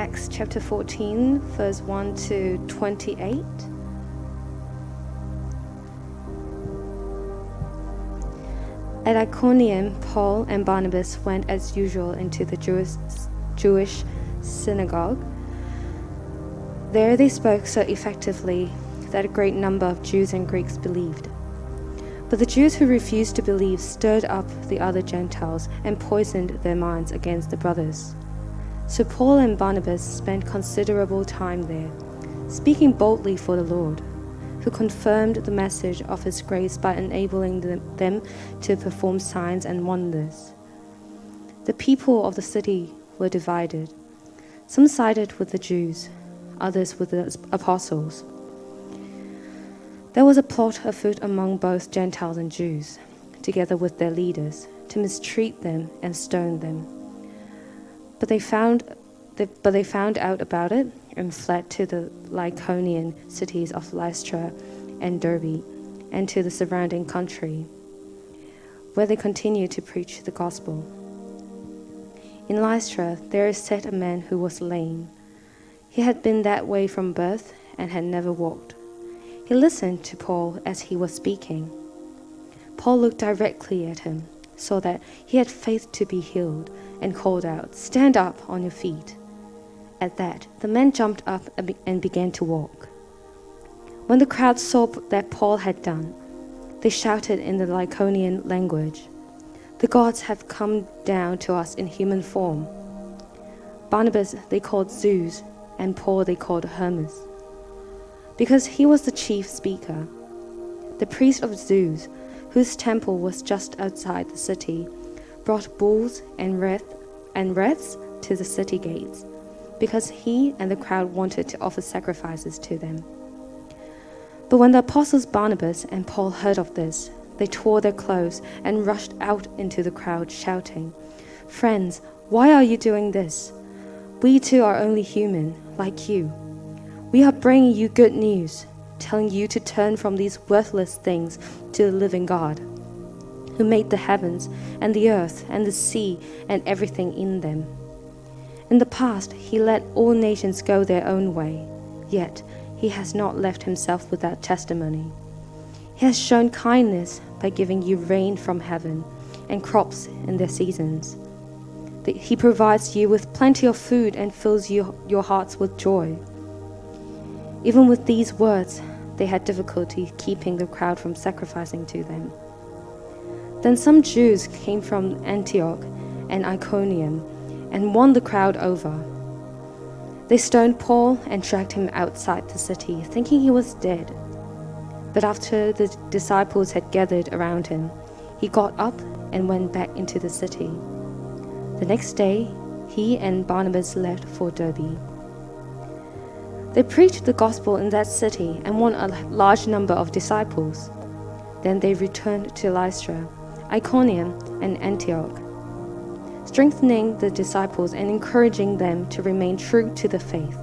Acts chapter 14, verse 1 to 28. At Iconium, Paul and Barnabas went as usual into the Jewish, Jewish synagogue. There they spoke so effectively that a great number of Jews and Greeks believed. But the Jews who refused to believe stirred up the other Gentiles and poisoned their minds against the brothers. So Paul and Barnabas spent considerable time there, speaking boldly for the Lord, who confirmed the message of his grace by enabling them to perform signs and wonders. The people of the city were divided. Some sided with the Jews, others with the apostles. There was a plot afoot among both Gentiles and Jews, together with their leaders, to mistreat them and stone them. But they found, but they found out about it and fled to the Lycaonian cities of Lystra and Derbe, and to the surrounding country, where they continued to preach the gospel. In Lystra there is set a man who was lame. He had been that way from birth and had never walked. He listened to Paul as he was speaking. Paul looked directly at him, saw that he had faith to be healed, and called out, Stand up on your feet. At that, the man jumped up and began to walk. When the crowd saw that Paul had done, they shouted in the Lycaonian language, The gods have come down to us in human form. Barnabas they called Zeus, and Paul they called Hermes because he was the chief speaker. The priest of Zeus, whose temple was just outside the city, brought bulls and wreaths and wreaths to the city gates, because he and the crowd wanted to offer sacrifices to them. But when the apostles Barnabas and Paul heard of this, they tore their clothes and rushed out into the crowd, shouting, Friends, why are you doing this? We too are only human, like you. We are bringing you good news, telling you to turn from these worthless things to the living God, who made the heavens and the earth and the sea and everything in them. In the past, he let all nations go their own way, yet he has not left himself without testimony. He has shown kindness by giving you rain from heaven and crops in their seasons. He provides you with plenty of food and fills you, your hearts with joy. Even with these words, they had difficulty keeping the crowd from sacrificing to them. Then some Jews came from Antioch and Iconium and won the crowd over. They stoned Paul and dragged him outside the city, thinking he was dead. But after the disciples had gathered around him, he got up and went back into the city. The next day, he and Barnabas left for Derbe. They preached the gospel in that city and won a large number of disciples. Then they returned to Lystra, Iconium, and Antioch, strengthening the disciples and encouraging them to remain true to the faith.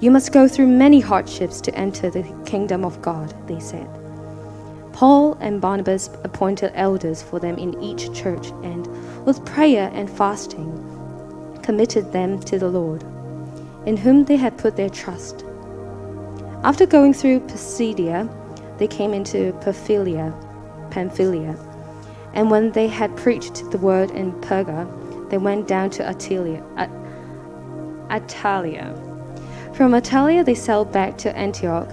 You must go through many hardships to enter the kingdom of God, they said. Paul and Barnabas appointed elders for them in each church and, with prayer and fasting, committed them to the Lord in whom they had put their trust. After going through Pisidia, they came into Pamphylia, Pamphylia, and when they had preached the word in Perga, they went down to. Attalia. From Attalia, they sailed back to Antioch,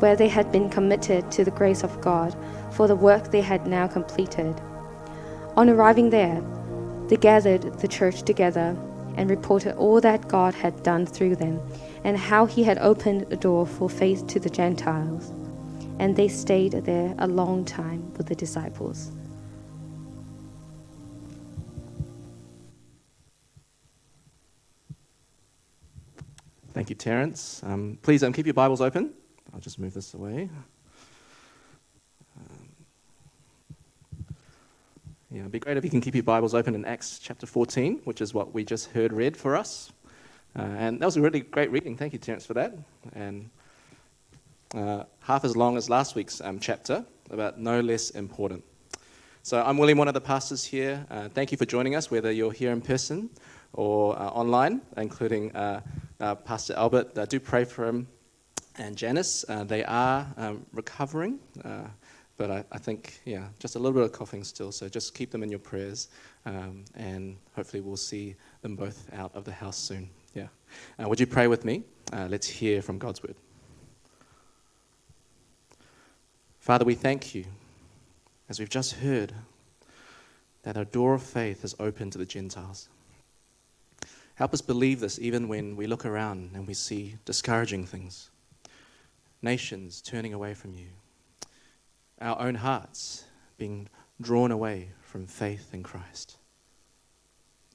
where they had been committed to the grace of God for the work they had now completed. On arriving there, they gathered the church together and reported all that God had done through them and how he had opened a door for faith to the Gentiles. And they stayed there a long time with the disciples. Thank you, Terence. Um, please um, keep your Bibles open. I'll just move this away. Yeah, it'd be great if you can keep your Bibles open in Acts chapter 14, which is what we just heard read for us. Uh, and that was a really great reading. Thank you, Terence, for that. And uh, half as long as last week's um, chapter, about no less important. So I'm William, one of the pastors here. Uh, thank you for joining us, whether you're here in person or uh, online, including uh, Pastor Albert. Uh, do pray for him and Janice. they are um, recovering, but I, I, think, yeah, just a little bit of coughing still. So just keep them in your prayers, um, and hopefully we'll see them both out of the house soon. Yeah. would you pray with me? let's hear from God's word. Father, we thank you, as we've just heard, that our door of faith is open to the Gentiles. Help us believe this even when we look around and we see discouraging things, nations turning away from you, our own hearts being drawn away from faith in Christ.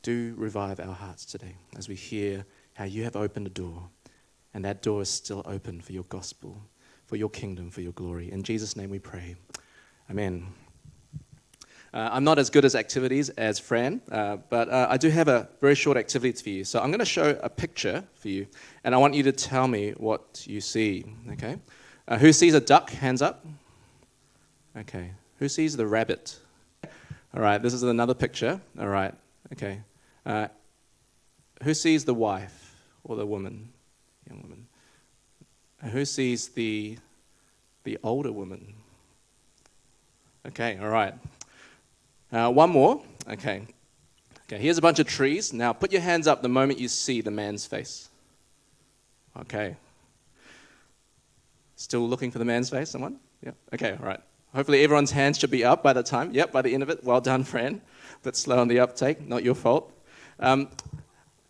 Do revive our hearts today as we hear how you have opened a door, and that door is still open for your gospel for your kingdom, for your glory. In Jesus' name we pray. Amen. Uh, I'm not as good as activities as Fran, uh, but uh, I do have a very short activity for you. So I'm going to show a picture for you, and I want you to tell me what you see. Okay? Uh, who sees a duck? Hands up. Okay. Who sees the rabbit? All right. This is another picture. All right. Okay. Uh, who sees the wife or the woman? Young woman. Who sees the, the older woman? Okay, all right. Uh, one more. Okay. Okay, here's a bunch of trees. Now put your hands up the moment you see the man's face. Okay. Still looking for the man's face, someone? Yeah. Okay, all right. Hopefully everyone's hands should be up by the time. Yep, by the end of it. Well done, Fran. But slow on the uptake, not your fault. Um,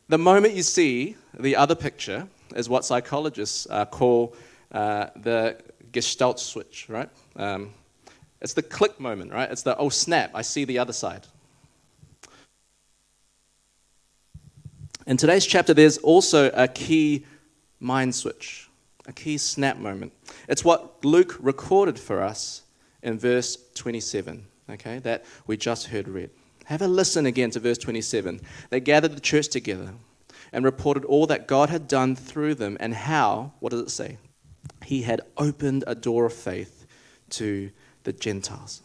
the moment you see the other picture, is what psychologists uh, call uh, the gestalt switch, right? Um, it's the click moment, right? It's the, oh snap, I see the other side. In today's chapter, there's also a key mind switch, a key snap moment. It's what Luke recorded for us in verse 27, okay, that we just heard read. Have a listen again to verse 27. They gathered the church together and reported all that God had done through them and how, what does it say? He had opened a door of faith to the Gentiles.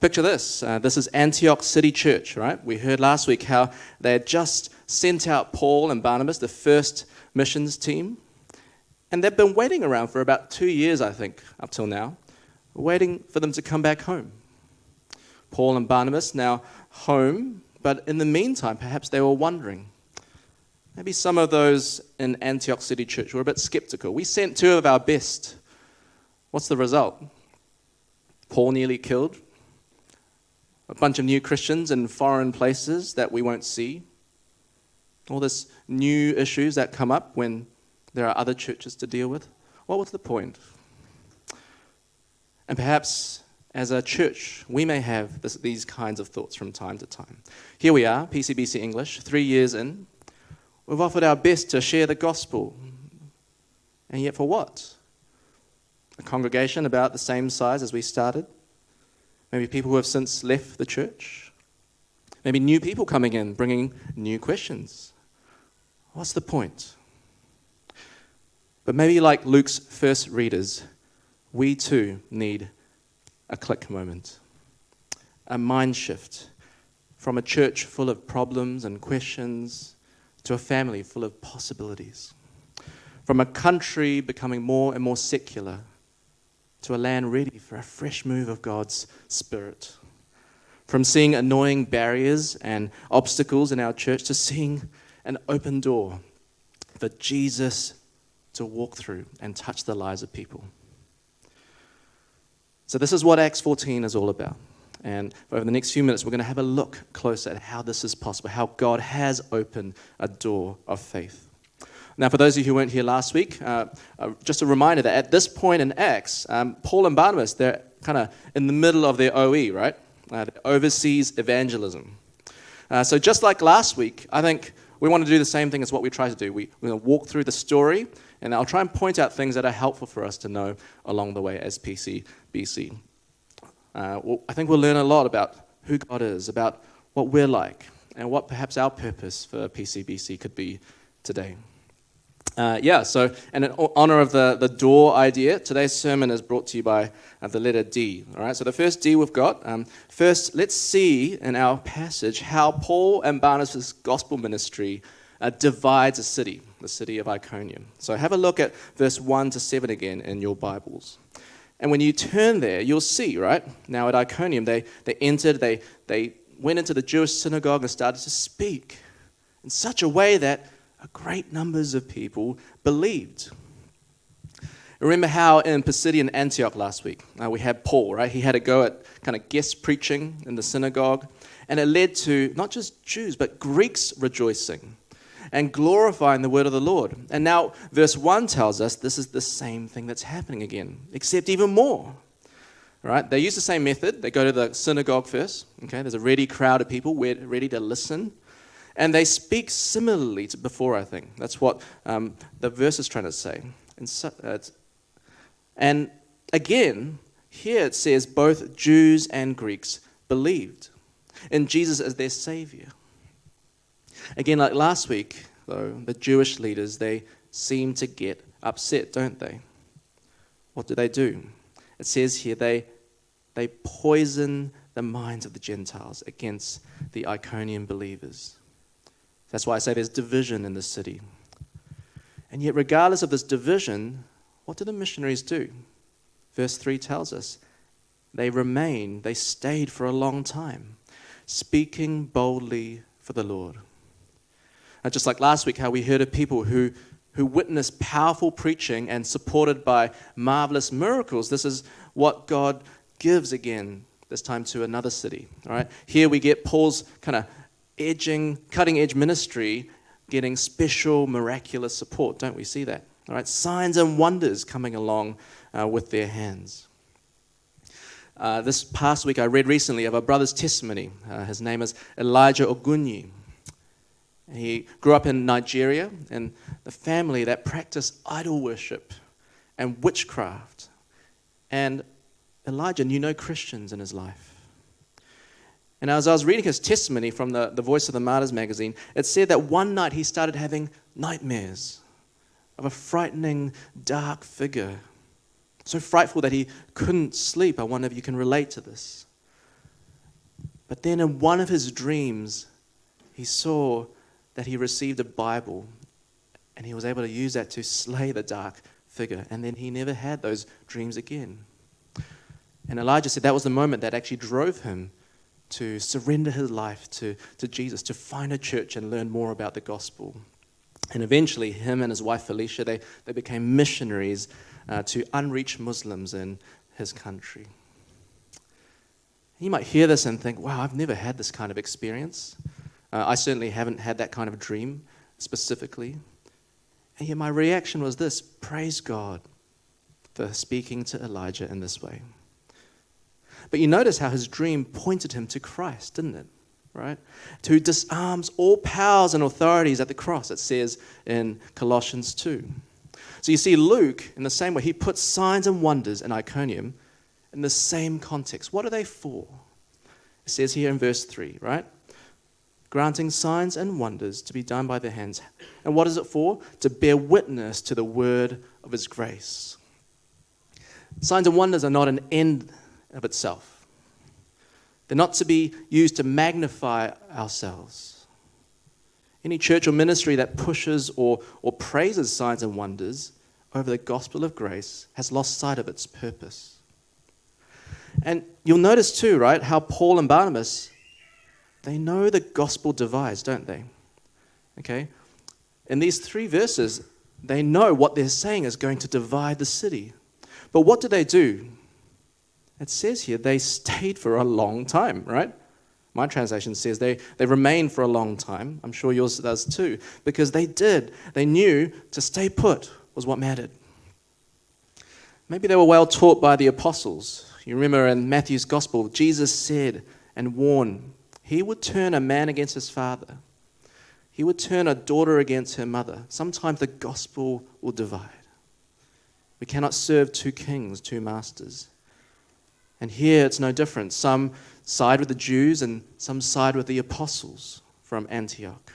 Picture this. Uh, this is Antioch City Church, right? We heard last week how they had just sent out Paul and Barnabas, the first missions team. And they've been waiting around for about two years, I think, up till now, waiting for them to come back home. Paul and Barnabas now home but in the meantime, perhaps they were wondering. Maybe some of those in Antioch City Church were a bit skeptical. We sent two of our best. What's the result? Paul nearly killed. A bunch of new Christians in foreign places that we won't see. All this new issues that come up when there are other churches to deal with. What was the point? And perhaps as a church, we may have this, these kinds of thoughts from time to time. Here we are, PCBC English, three years in. We've offered our best to share the gospel. And yet, for what? A congregation about the same size as we started? Maybe people who have since left the church? Maybe new people coming in, bringing new questions. What's the point? But maybe, like Luke's first readers, we too need a click moment, a mind shift from a church full of problems and questions to a family full of possibilities, from a country becoming more and more secular to a land ready for a fresh move of God's Spirit. From seeing annoying barriers and obstacles in our church to seeing an open door for Jesus to walk through and touch the lives of people. So, this is what Acts 14 is all about. And over the next few minutes, we're going to have a look closer at how this is possible, how God has opened a door of faith. Now, for those of you who weren't here last week, uh, uh, just a reminder that at this point in Acts, um, Paul and Barnabas, they're kind of in the middle of their OE, right? Uh, overseas evangelism. Uh, so, just like last week, I think we want to do the same thing as what we try to do. We, we're going to walk through the story, and I'll try and point out things that are helpful for us to know along the way as PCBC. Uh, well, I think we'll learn a lot about who God is, about what we're like, and what perhaps our purpose for PCBC could be today. Uh, yeah, so, and in honor of the, the door idea, today's sermon is brought to you by uh, the letter D. All right, so the first D we've got. Um, first, let's see in our passage how Paul and Barnabas' gospel ministry uh, divides a city, the city of Iconium. So have a look at verse 1 to 7 again in your Bibles. And when you turn there, you'll see, right? Now at Iconium, they, they entered, they, they went into the Jewish synagogue and started to speak in such a way that great numbers of people believed. Remember how in Pisidian Antioch last week, uh, we had Paul, right? He had a go at kind of guest preaching in the synagogue, and it led to not just Jews, but Greeks rejoicing and glorifying the word of the Lord. And now, verse 1 tells us this is the same thing that's happening again, except even more. Right? They use the same method. They go to the synagogue first. Okay, there's a ready crowd of people ready to listen. And they speak similarly to before, I think. That's what um, the verse is trying to say. And, so, uh, and again, here it says both Jews and Greeks believed in Jesus as their Savior. Again, like last week, though, the Jewish leaders, they seem to get upset, don't they? What do they do? It says here they, they poison the minds of the Gentiles against the Iconian believers. That's why I say there's division in the city. And yet, regardless of this division, what do the missionaries do? Verse 3 tells us they remained, they stayed for a long time, speaking boldly for the Lord. And just like last week, how we heard of people who, who witnessed powerful preaching and supported by marvelous miracles, this is what God gives again, this time to another city. All right? Here we get Paul's kind of edging, cutting edge ministry getting special, miraculous support. Don't we see that? All right, signs and wonders coming along uh, with their hands. Uh, this past week, I read recently of a brother's testimony. Uh, his name is Elijah Ogunyi. He grew up in Nigeria in the family that practiced idol worship and witchcraft. And Elijah knew no Christians in his life. And as I was reading his testimony from the, the Voice of the Martyrs magazine, it said that one night he started having nightmares of a frightening, dark figure. So frightful that he couldn't sleep. I wonder if you can relate to this. But then in one of his dreams, he saw that he received a Bible and he was able to use that to slay the dark figure. And then he never had those dreams again. And Elijah said that was the moment that actually drove him to surrender his life to, to Jesus, to find a church and learn more about the gospel. And eventually, him and his wife Felicia, they, they became missionaries uh, to unreached Muslims in his country. You might hear this and think, wow, I've never had this kind of experience. Uh, I certainly haven't had that kind of dream specifically. And yet, my reaction was this praise God for speaking to Elijah in this way. But you notice how his dream pointed him to Christ, didn't it? Right? Who disarms all powers and authorities at the cross, it says in Colossians 2. So you see, Luke, in the same way, he puts signs and wonders in Iconium in the same context. What are they for? It says here in verse 3, right? Granting signs and wonders to be done by their hands. And what is it for? To bear witness to the word of his grace. Signs and wonders are not an end of itself. They're not to be used to magnify ourselves. Any church or ministry that pushes or, or praises signs and wonders over the gospel of grace has lost sight of its purpose. And you'll notice too, right, how Paul and Barnabas, they know the gospel divides, don't they? Okay? In these three verses, they know what they're saying is going to divide the city. But what do they do? It says here they stayed for a long time, right? My translation says they, they remained for a long time. I'm sure yours does too, because they did. They knew to stay put was what mattered. Maybe they were well taught by the apostles. You remember in Matthew's gospel, Jesus said and warned he would turn a man against his father, he would turn a daughter against her mother. Sometimes the gospel will divide. We cannot serve two kings, two masters. And here it's no different. Some side with the Jews and some side with the apostles from Antioch.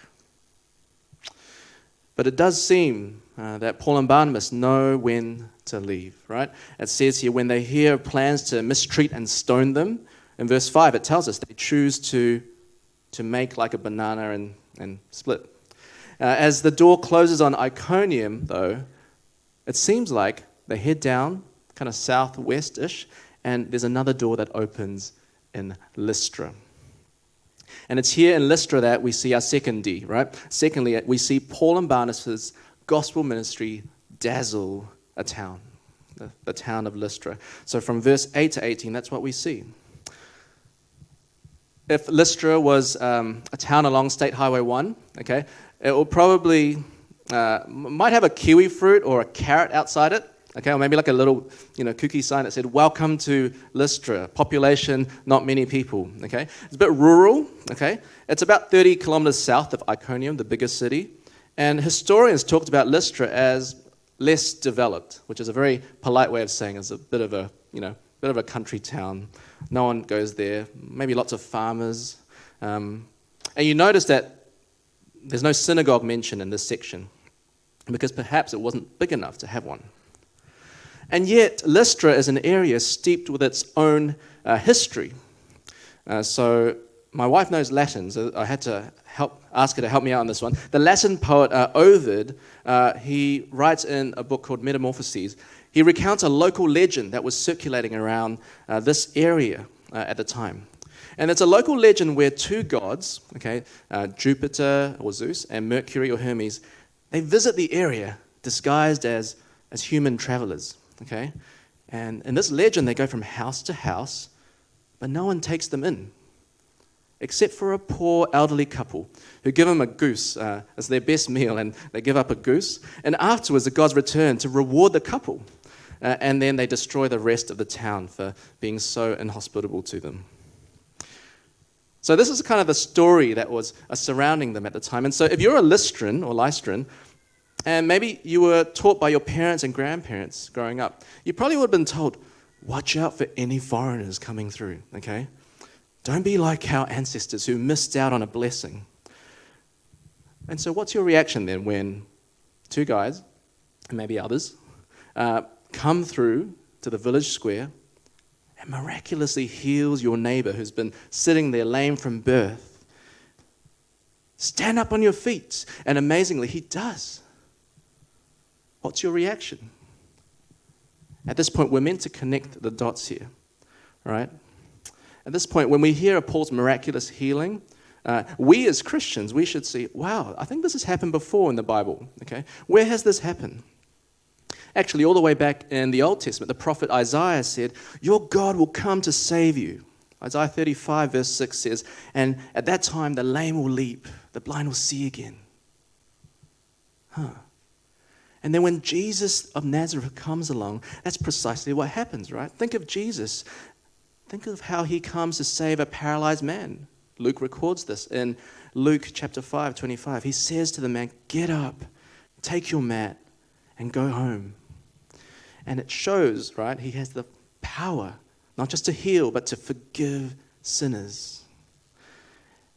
But it does seem uh, that Paul and Barnabas know when to leave, right? It says here when they hear plans to mistreat and stone them, in verse 5, it tells us they choose to, to make like a banana and, and split. Uh, as the door closes on Iconium, though, it seems like they head down kind of southwest ish, and there's another door that opens in Lystra. And it's here in Lystra that we see our second D, right? Secondly, we see Paul and Barnabas' gospel ministry dazzle a town, the, the town of Lystra. So from verse 8 to 18, that's what we see. If Lystra was um, a town along State Highway 1, okay, it will probably, uh, might have a kiwi fruit or a carrot outside it, okay, or maybe like a little, you know, cookie sign that said, Welcome to Lystra, population, not many people, okay. It's a bit rural, okay. It's about 30 kilometers south of Iconium, the biggest city, and historians talked about Lystra as less developed, which is a very polite way of saying it's a bit of a, you know, bit of a country town. No one goes there. Maybe lots of farmers. Um, and you notice that there's no synagogue mentioned in this section because perhaps it wasn't big enough to have one. And yet, Lystra is an area steeped with its own uh, history. Uh, so, my wife knows Latin, so I had to help, ask her to help me out on this one. The Latin poet uh, Ovid, uh, he writes in a book called Metamorphoses, he recounts a local legend that was circulating around uh, this area uh, at the time. And it's a local legend where two gods, okay, uh, Jupiter or Zeus and Mercury or Hermes, they visit the area disguised as, as human travelers, okay? And in this legend, they go from house to house, but no one takes them in, except for a poor elderly couple who give them a goose uh, as their best meal, and they give up a goose. And afterwards, the gods return to reward the couple, uh, and then they destroy the rest of the town for being so inhospitable to them. So this is kind of the story that was uh, surrounding them at the time. And so if you're a Lystran or Lystran, and maybe you were taught by your parents and grandparents growing up, you probably would have been told, watch out for any foreigners coming through, okay? Don't be like our ancestors who missed out on a blessing. And so, what's your reaction then when two guys, and maybe others, uh, come through to the village square and miraculously heals your neighbor who's been sitting there lame from birth. Stand up on your feet. And amazingly, he does. What's your reaction? At this point, we're meant to connect the dots here, right? At this point, when we hear of Paul's miraculous healing, uh, we as Christians, we should see, wow, I think this has happened before in the Bible. Okay, where has this happened? Actually, all the way back in the Old Testament, the prophet Isaiah said, Your God will come to save you. Isaiah 35, verse 6 says, And at that time the lame will leap, the blind will see again. Huh. And then when Jesus of Nazareth comes along, that's precisely what happens, right? Think of Jesus. Think of how he comes to save a paralyzed man. Luke records this in Luke chapter 5, 25. He says to the man, Get up, take your mat, and go home. And it shows, right? He has the power not just to heal, but to forgive sinners.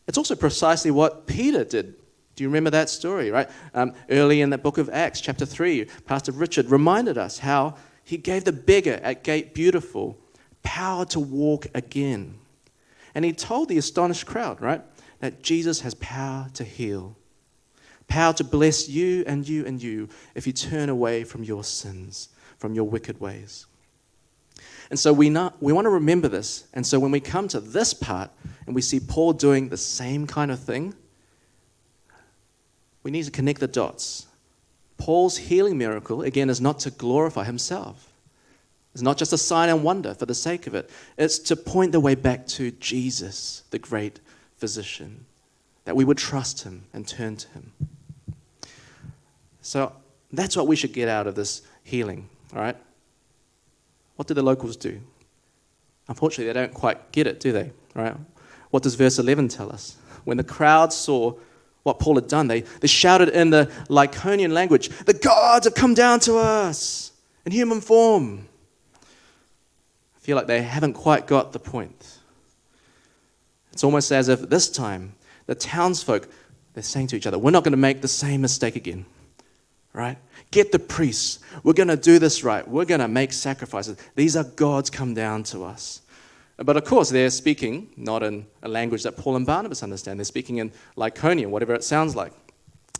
It's also precisely what Peter did. Do you remember that story, right? Um, early in the book of Acts, chapter 3, Pastor Richard reminded us how he gave the beggar at Gate Beautiful power to walk again. And he told the astonished crowd, right, that Jesus has power to heal, power to bless you and you and you if you turn away from your sins from your wicked ways. And so we, not, we want to remember this. And so when we come to this part and we see Paul doing the same kind of thing, we need to connect the dots. Paul's healing miracle, again, is not to glorify himself. It's not just a sign and wonder for the sake of it. It's to point the way back to Jesus, the great physician, that we would trust him and turn to him. So that's what we should get out of this healing. All right? What do the locals do? Unfortunately, they don't quite get it, do they? All right? What does verse 11 tell us? When the crowd saw what Paul had done, they, they shouted in the Lycaonian language, The gods have come down to us in human form. I feel like they haven't quite got the point. It's almost as if this time the townsfolk, they're saying to each other, We're not going to make the same mistake again. right? Get the priests. We're going to do this right. We're going to make sacrifices. These are gods come down to us. But of course, they're speaking not in a language that Paul and Barnabas understand. They're speaking in Lycaonian, whatever it sounds like.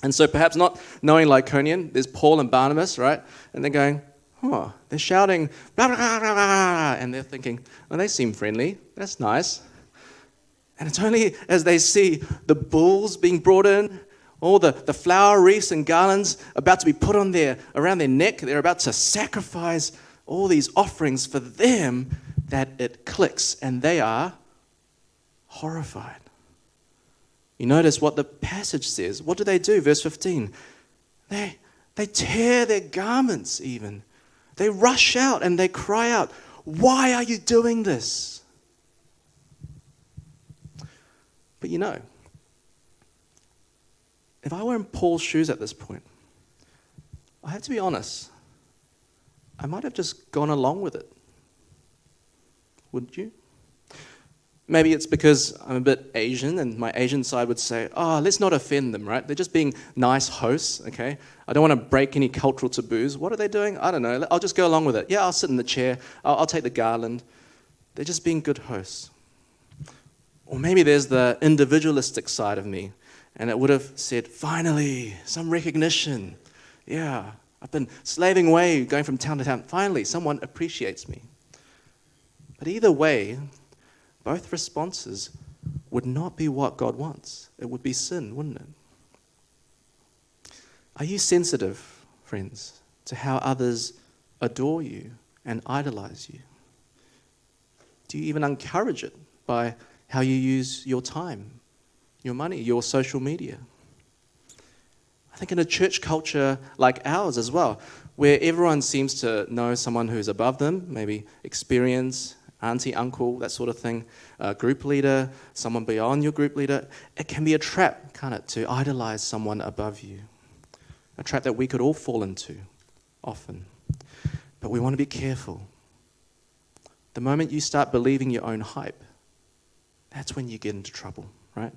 And so perhaps not knowing Lycaonian, there's Paul and Barnabas, right? And they're going, oh, they're shouting, blah, blah, blah, blah, and they're thinking, well, they seem friendly. That's nice. And it's only as they see the bulls being brought in, all the, the flower wreaths and garlands about to be put on their, around their neck, they're about to sacrifice all these offerings for them, that it clicks and they are horrified. You notice what the passage says. What do they do? Verse 15. They, they tear their garments, even. They rush out and they cry out, Why are you doing this? But you know, if I were in Paul's shoes at this point, I have to be honest, I might have just gone along with it wouldn't you? Maybe it's because I'm a bit Asian and my Asian side would say, oh, let's not offend them, right? They're just being nice hosts, okay? I don't want to break any cultural taboos. What are they doing? I don't know. I'll just go along with it. Yeah, I'll sit in the chair. I'll, I'll take the garland. They're just being good hosts. Or maybe there's the individualistic side of me and it would have said, finally, some recognition. Yeah, I've been slaving away, going from town to town. Finally, someone appreciates me. But either way, both responses would not be what God wants. It would be sin, wouldn't it? Are you sensitive, friends, to how others adore you and idolize you? Do you even encourage it by how you use your time, your money, your social media? I think in a church culture like ours as well, where everyone seems to know someone who's above them, maybe experience, auntie, uncle, that sort of thing, a group leader, someone beyond your group leader. It can be a trap, can't it, to idolize someone above you? A trap that we could all fall into often. But we want to be careful. The moment you start believing your own hype, that's when you get into trouble, right?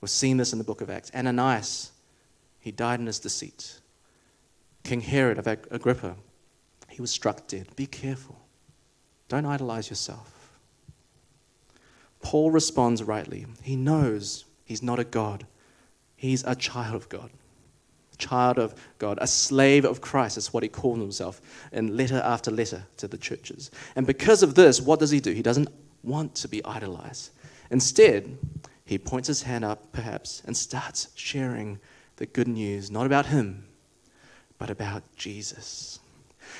We've seen this in the book of Acts. Ananias, he died in his deceit. King Herod of Agrippa, he was struck dead. Be careful. Don't idolize yourself. Paul responds rightly. He knows he's not a God, he's a child of God. Child of God, a slave of Christ, is what he calls himself in letter after letter to the churches. And because of this, what does he do? He doesn't want to be idolized. Instead, he points his hand up, perhaps, and starts sharing the good news, not about him, but about Jesus.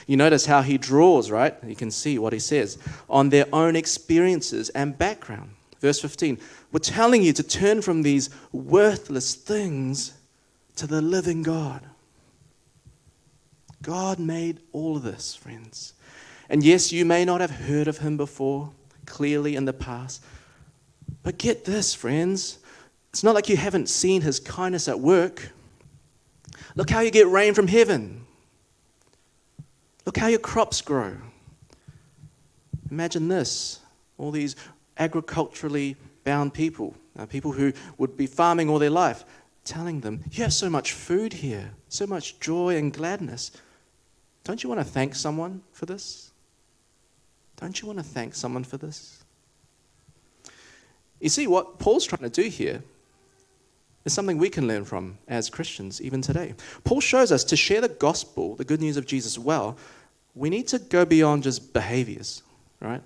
You notice how he draws, right? You can see what he says on their own experiences and background. Verse 15 We're telling you to turn from these worthless things to the living God. God made all of this, friends. And yes, you may not have heard of him before, clearly in the past. But get this, friends. It's not like you haven't seen his kindness at work. Look how you get rain from heaven. Look how your crops grow. Imagine this all these agriculturally bound people, uh, people who would be farming all their life, telling them, You have so much food here, so much joy and gladness. Don't you want to thank someone for this? Don't you want to thank someone for this? You see, what Paul's trying to do here is something we can learn from as Christians even today. Paul shows us to share the gospel, the good news of Jesus, well, we need to go beyond just behaviors, right?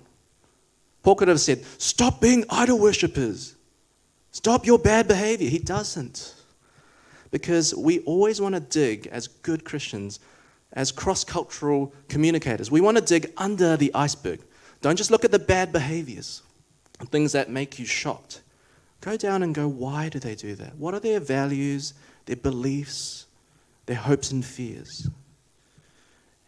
Paul could have said, Stop being idol worshippers. Stop your bad behavior. He doesn't. Because we always want to dig as good Christians, as cross cultural communicators. We want to dig under the iceberg. Don't just look at the bad behaviors, things that make you shocked. Go down and go, why do they do that? What are their values, their beliefs, their hopes and fears?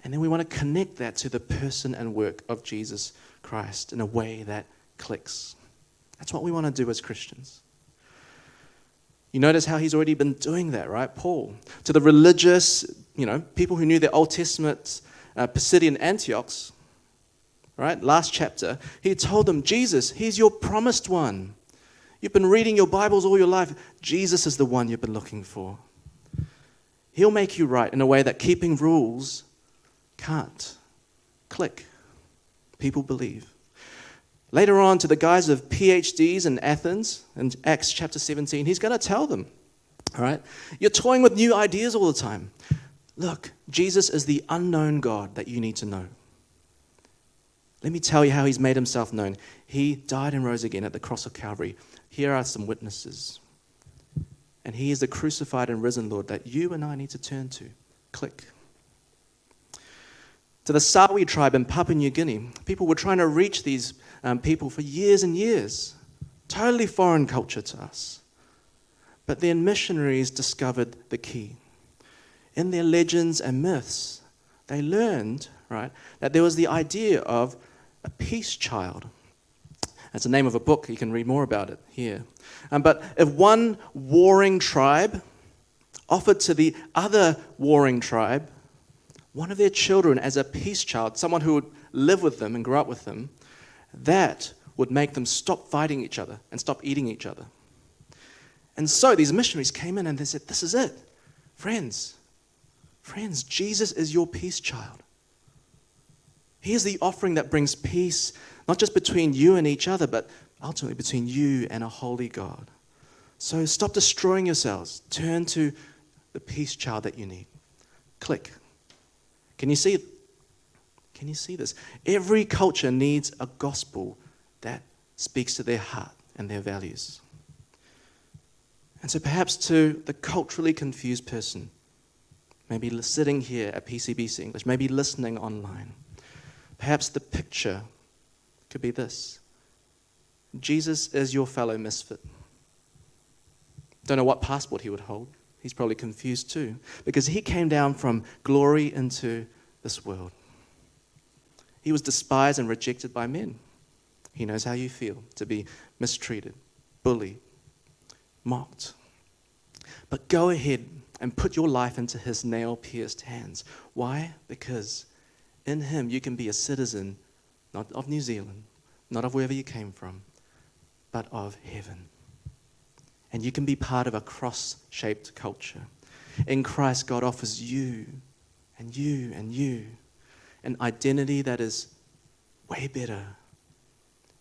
And then we want to connect that to the person and work of Jesus Christ in a way that clicks. That's what we want to do as Christians. You notice how he's already been doing that, right? Paul. To the religious, you know, people who knew the Old Testament, uh, Pisidian Antiochs, right? Last chapter, he told them, Jesus, he's your promised one. You've been reading your Bibles all your life. Jesus is the one you've been looking for. He'll make you right in a way that keeping rules can't. Click. People believe. Later on, to the guys of PhDs in Athens, in Acts chapter 17, he's going to tell them, all right, you're toying with new ideas all the time. Look, Jesus is the unknown God that you need to know. Let me tell you how he's made himself known. He died and rose again at the cross of Calvary. Here are some witnesses. And he is the crucified and risen Lord that you and I need to turn to. Click. To the Sawi tribe in Papua New Guinea, people were trying to reach these um, people for years and years. Totally foreign culture to us. But then missionaries discovered the key. In their legends and myths, they learned, right, that there was the idea of a peace child. That's the name of a book. You can read more about it here. Um, but if one warring tribe offered to the other warring tribe one of their children as a peace child, someone who would live with them and grow up with them, that would make them stop fighting each other and stop eating each other. And so these missionaries came in and they said, This is it. Friends, friends, Jesus is your peace child. He is the offering that brings peace, not just between you and each other, but ultimately between you and a holy God. So stop destroying yourselves. Turn to the peace child that you need. Click. Can you see? Can you see this? Every culture needs a gospel that speaks to their heart and their values. And so perhaps to the culturally confused person, maybe sitting here at PCBC English, maybe listening online, Perhaps the picture could be this Jesus is your fellow misfit. Don't know what passport he would hold. He's probably confused too, because he came down from glory into this world. He was despised and rejected by men. He knows how you feel to be mistreated, bullied, mocked. But go ahead and put your life into his nail pierced hands. Why? Because in Him, you can be a citizen, not of New Zealand, not of wherever you came from, but of heaven. And you can be part of a cross shaped culture. In Christ, God offers you and you and you an identity that is way better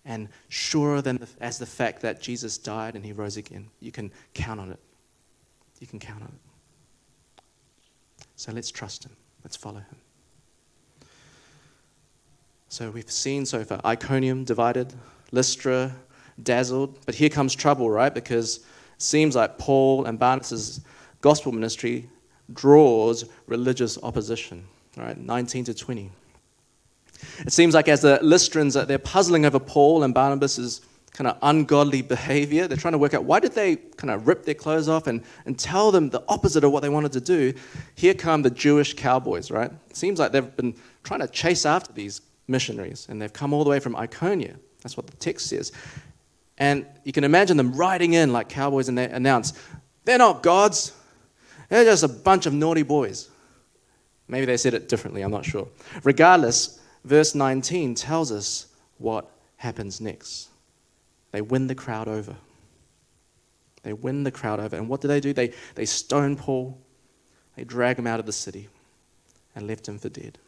and surer than the, as the fact that Jesus died and he rose again. You can count on it. You can count on it. So let's trust him. Let's follow him. So we've seen so far Iconium divided, Lystra dazzled, but here comes trouble, right? Because it seems like Paul and Barnabas' gospel ministry draws religious opposition, right? 19 to 20. It seems like as the Lystrans, uh, they're puzzling over Paul and Barnabas' kind of ungodly behavior. They're trying to work out why did they kind of rip their clothes off and, and tell them the opposite of what they wanted to do. Here come the Jewish cowboys, right? It seems like they've been trying to chase after these missionaries, and they've come all the way from Iconia. That's what the text says. And you can imagine them riding in like cowboys, and they announce, They're not gods, they're just a bunch of naughty boys. Maybe they said it differently, I'm not sure. Regardless, verse 19 tells us what happens next. They win the crowd over. They win the crowd over. And what do they do? They, they stone Paul, they drag him out of the city, and left him for dead.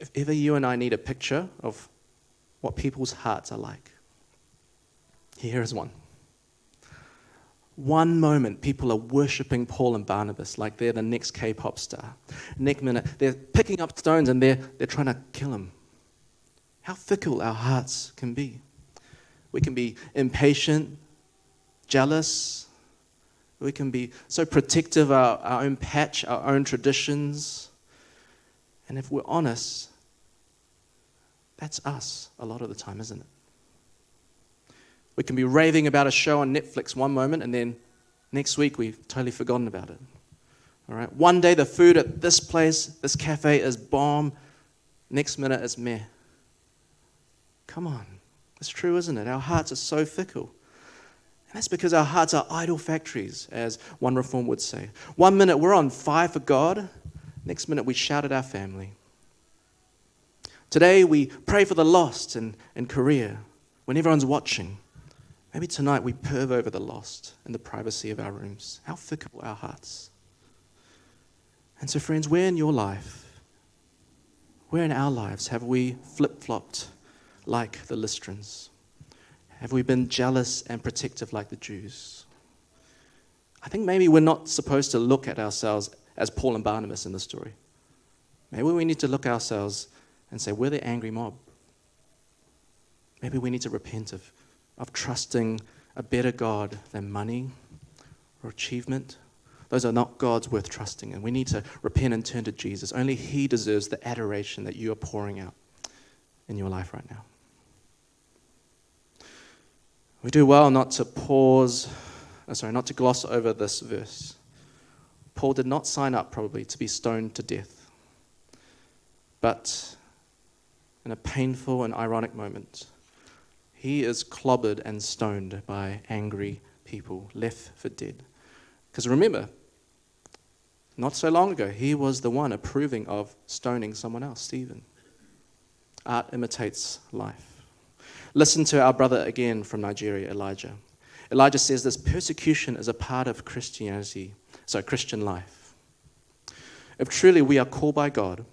If ever you and I need a picture of what people's hearts are like, here is one. One moment, people are worshipping Paul and Barnabas like they're the next K pop star. Next minute, they're picking up stones and they're, they're trying to kill him. How fickle our hearts can be. We can be impatient, jealous. We can be so protective of our, our own patch, our own traditions. And if we're honest, that's us a lot of the time, isn't it? We can be raving about a show on Netflix one moment and then next week we've totally forgotten about it. All right? One day the food at this place, this cafe is bomb. Next minute it's meh. Come on. It's true, isn't it? Our hearts are so fickle. And that's because our hearts are idol factories, as one reform would say. One minute we're on fire for God, next minute we shout at our family. Today we pray for the lost in, in Korea when everyone's watching. Maybe tonight we perv over the lost in the privacy of our rooms. How fickle our hearts. And so, friends, where in your life, where in our lives have we flip flopped like the Lystrans? Have we been jealous and protective like the Jews? I think maybe we're not supposed to look at ourselves as Paul and Barnabas in the story. Maybe we need to look ourselves and say, we're the angry mob. Maybe we need to repent of, of trusting a better God than money or achievement. Those are not gods worth trusting, and we need to repent and turn to Jesus. Only He deserves the adoration that you are pouring out in your life right now. We do well not to pause, oh, sorry, not to gloss over this verse. Paul did not sign up, probably, to be stoned to death. But in a painful and ironic moment, he is clobbered and stoned by angry people, left for dead. Because remember, not so long ago, he was the one approving of stoning someone else, Stephen. Art imitates life. Listen to our brother again from Nigeria, Elijah. Elijah says this persecution is a part of Christianity, so Christian life. If truly we are called by God,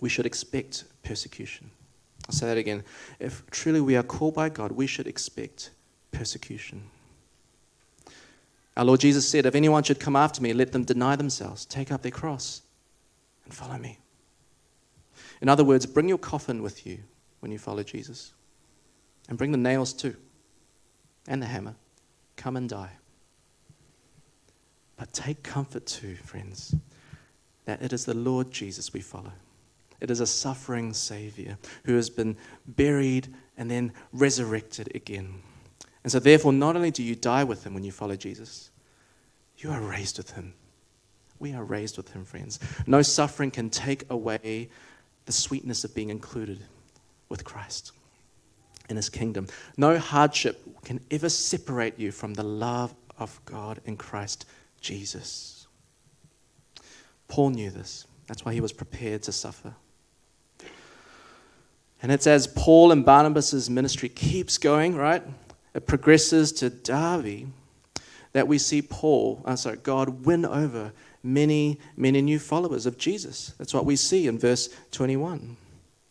we should expect persecution. I'll say that again. If truly we are called by God, we should expect persecution. Our Lord Jesus said, If anyone should come after me, let them deny themselves, take up their cross, and follow me. In other words, bring your coffin with you when you follow Jesus. And bring the nails too, and the hammer. Come and die. But take comfort too, friends, that it is the Lord Jesus we follow. It is a suffering Savior who has been buried and then resurrected again. And so, therefore, not only do you die with Him when you follow Jesus, you are raised with Him. We are raised with Him, friends. No suffering can take away the sweetness of being included with Christ in His kingdom. No hardship can ever separate you from the love of God in Christ Jesus. Paul knew this. That's why he was prepared to suffer. And it's as Paul and Barnabas' ministry keeps going, right? It progresses to Derbe that we see Paul, uh, sorry, God win over many, many new followers of Jesus. That's what we see in verse 21.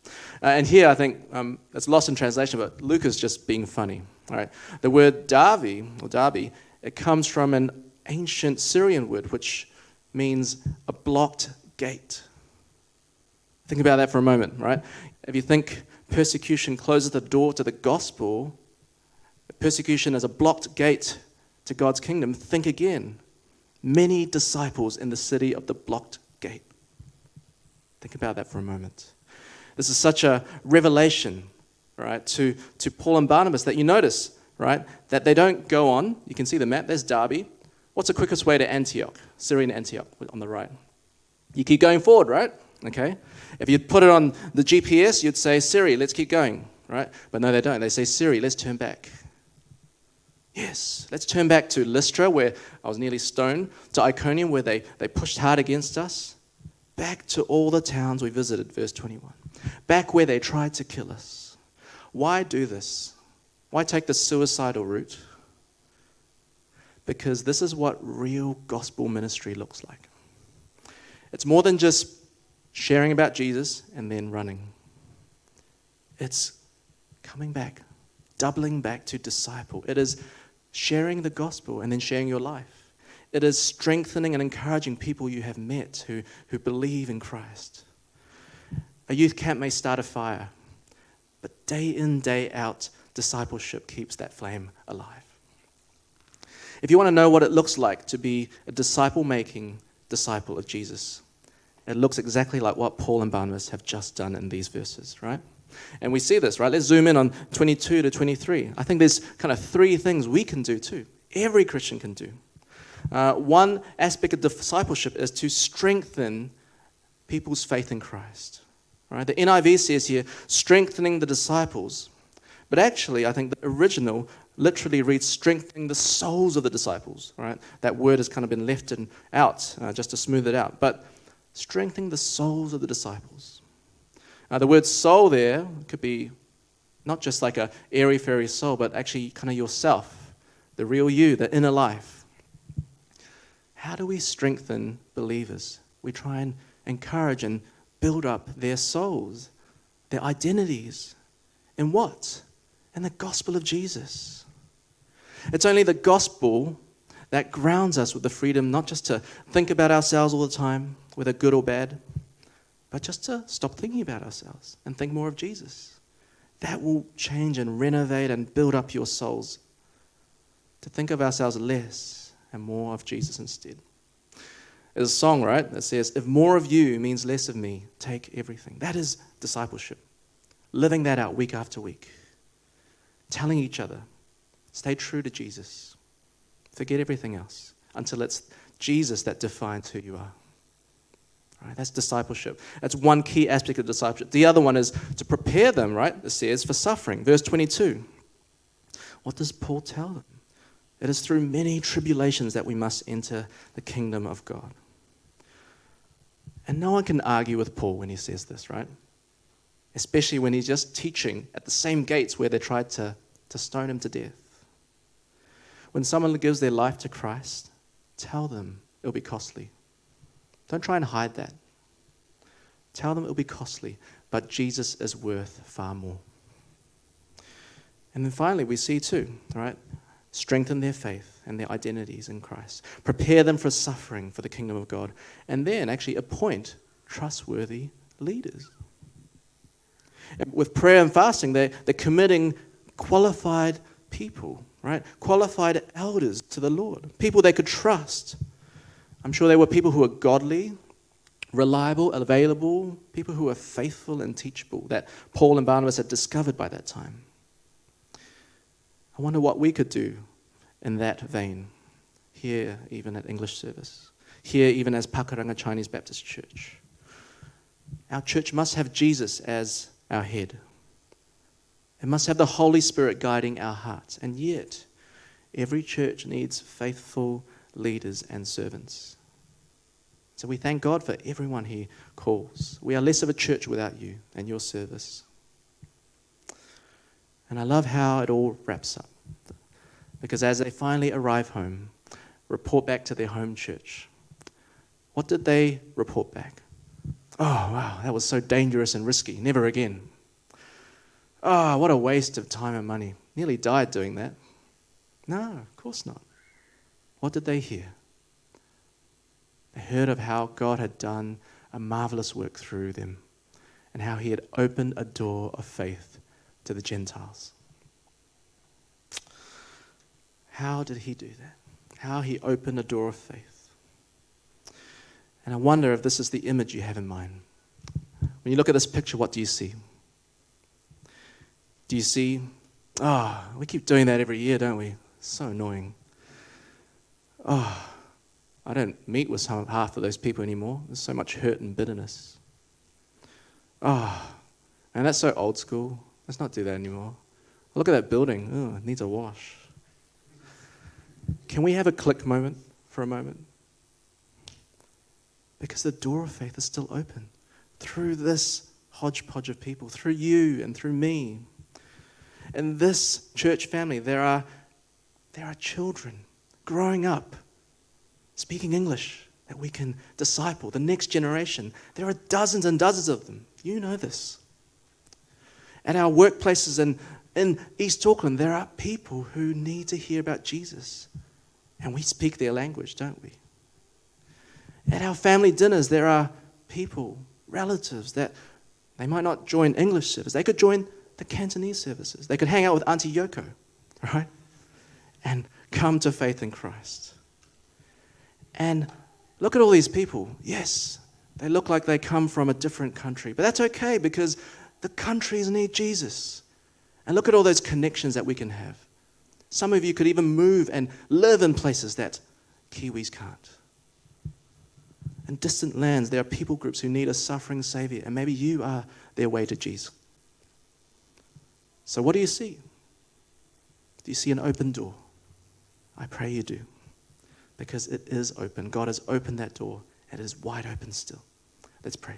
Uh, and here, I think um, it's lost in translation, but Luke is just being funny. All right, the word Derbe or Derbe it comes from an ancient Syrian word which means a blocked gate. Think about that for a moment, right? If you think persecution closes the door to the gospel, persecution is a blocked gate to God's kingdom, think again. Many disciples in the city of the blocked gate. Think about that for a moment. This is such a revelation, right, to, to Paul and Barnabas that you notice, right, that they don't go on. You can see the map, there's Derbe. What's the quickest way to Antioch? Syrian Antioch on the right. You keep going forward, right? Okay? If you put it on the GPS, you'd say, Siri, let's keep going, right? But no, they don't. They say, Siri, let's turn back. Yes, let's turn back to Lystra, where I was nearly stoned, to Iconium, where they, they pushed hard against us, back to all the towns we visited, verse 21, back where they tried to kill us. Why do this? Why take the suicidal route? Because this is what real gospel ministry looks like. It's more than just sharing about Jesus and then running. It's coming back, doubling back to disciple. It is sharing the gospel and then sharing your life. It is strengthening and encouraging people you have met who, who believe in Christ. A youth camp may start a fire, but day in, day out, discipleship keeps that flame alive. If you want to know what it looks like to be a disciple making disciple of Jesus, it looks exactly like what Paul and Barnabas have just done in these verses, right? And we see this, right? Let's zoom in on 22 to 23. I think there's kind of three things we can do too. Every Christian can do. Uh, one aspect of discipleship is to strengthen people's faith in Christ. Right? The NIV says here, strengthening the disciples. But actually, I think the original literally reads strengthening the souls of the disciples. Right? That word has kind of been left in, out uh, just to smooth it out. But strengthening the souls of the disciples. Now, the word soul there could be not just like a airy fairy soul, but actually kind of yourself, the real you, the inner life. How do we strengthen believers we try and encourage and build up their souls, their identities. In what? In the gospel of Jesus. It's only the gospel that grounds us with the freedom not just to think about ourselves all the time, whether good or bad, but just to stop thinking about ourselves and think more of Jesus. That will change and renovate and build up your souls. To think of ourselves less and more of Jesus instead. There's a song, right, that says, If more of you means less of me, take everything. That is discipleship. Living that out week after week. Telling each other, stay true to Jesus. Forget everything else until it's Jesus that defines who you are. Right? That's discipleship. That's one key aspect of discipleship. The other one is to prepare them, right? It says, for suffering. Verse 22. What does Paul tell them? It is through many tribulations that we must enter the kingdom of God. And no one can argue with Paul when he says this, right? Especially when he's just teaching at the same gates where they tried to, to stone him to death. When someone gives their life to Christ, tell them it'll be costly. Don't try and hide that. Tell them it'll be costly, but Jesus is worth far more. And then finally, we see too, right? Strengthen their faith and their identities in Christ. Prepare them for suffering for the kingdom of God. And then actually appoint trustworthy leaders. And with prayer and fasting, they're, they're committing qualified people, right? Qualified elders to the Lord, people they could trust. I'm sure they were people who were godly, reliable, available, people who were faithful and teachable that Paul and Barnabas had discovered by that time. I wonder what we could do in that vein, here even at English service, here even as Pakuranga Chinese Baptist Church. Our church must have Jesus as our head. It must have the Holy Spirit guiding our hearts. And yet, every church needs faithful leaders and servants. So we thank God for everyone He calls. We are less of a church without you and your service. And I love how it all wraps up. Because as they finally arrive home, report back to their home church, what did they report back? Oh, wow, that was so dangerous and risky. Never again. Oh, what a waste of time and money. Nearly died doing that. No, of course not. What did they hear? They heard of how God had done a marvelous work through them and how he had opened a door of faith to the Gentiles. How did he do that? How he opened a door of faith. And I wonder if this is the image you have in mind. When you look at this picture, what do you see? Do you see, oh, we keep doing that every year, don't we? So annoying. Oh, I don't meet with half of those people anymore. There's so much hurt and bitterness. Ah, oh, and that's so old school. Let's not do that anymore. Look at that building. Oh, it needs a wash. Can we have a click moment for a moment? Because the door of faith is still open through this hodgepodge of people, through you and through me. In this church family, there are, there are children growing up speaking English that we can disciple, the next generation. There are dozens and dozens of them. You know this. At our workplaces and in East Auckland, there are people who need to hear about Jesus. And we speak their language, don't we? At our family dinners, there are people, relatives, that they might not join English service. They could join the Cantonese services. They could hang out with Auntie Yoko, right? And come to faith in Christ. And look at all these people. Yes, they look like they come from a different country, but that's okay because the countries need Jesus. And look at all those connections that we can have. Some of you could even move and live in places that Kiwis can't. In distant lands, there are people groups who need a suffering Savior, and maybe you are their way to Jesus. So, what do you see? Do you see an open door? I pray you do because it is open. God has opened that door. It is wide open still. Let's pray.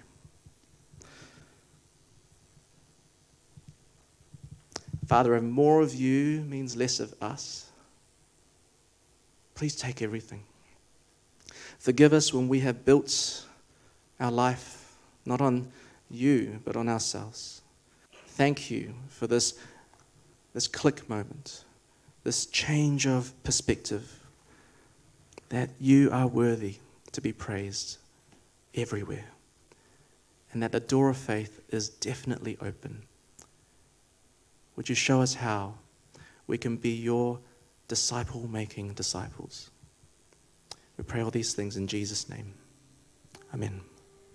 Father, if more of you means less of us, please take everything. Forgive us when we have built our life not on you, but on ourselves. Thank you for this, this click moment, this change of perspective, that you are worthy to be praised everywhere, and that the door of faith is definitely open. Would you show us how we can be your disciple making disciples? We pray all these things in Jesus' name. Amen.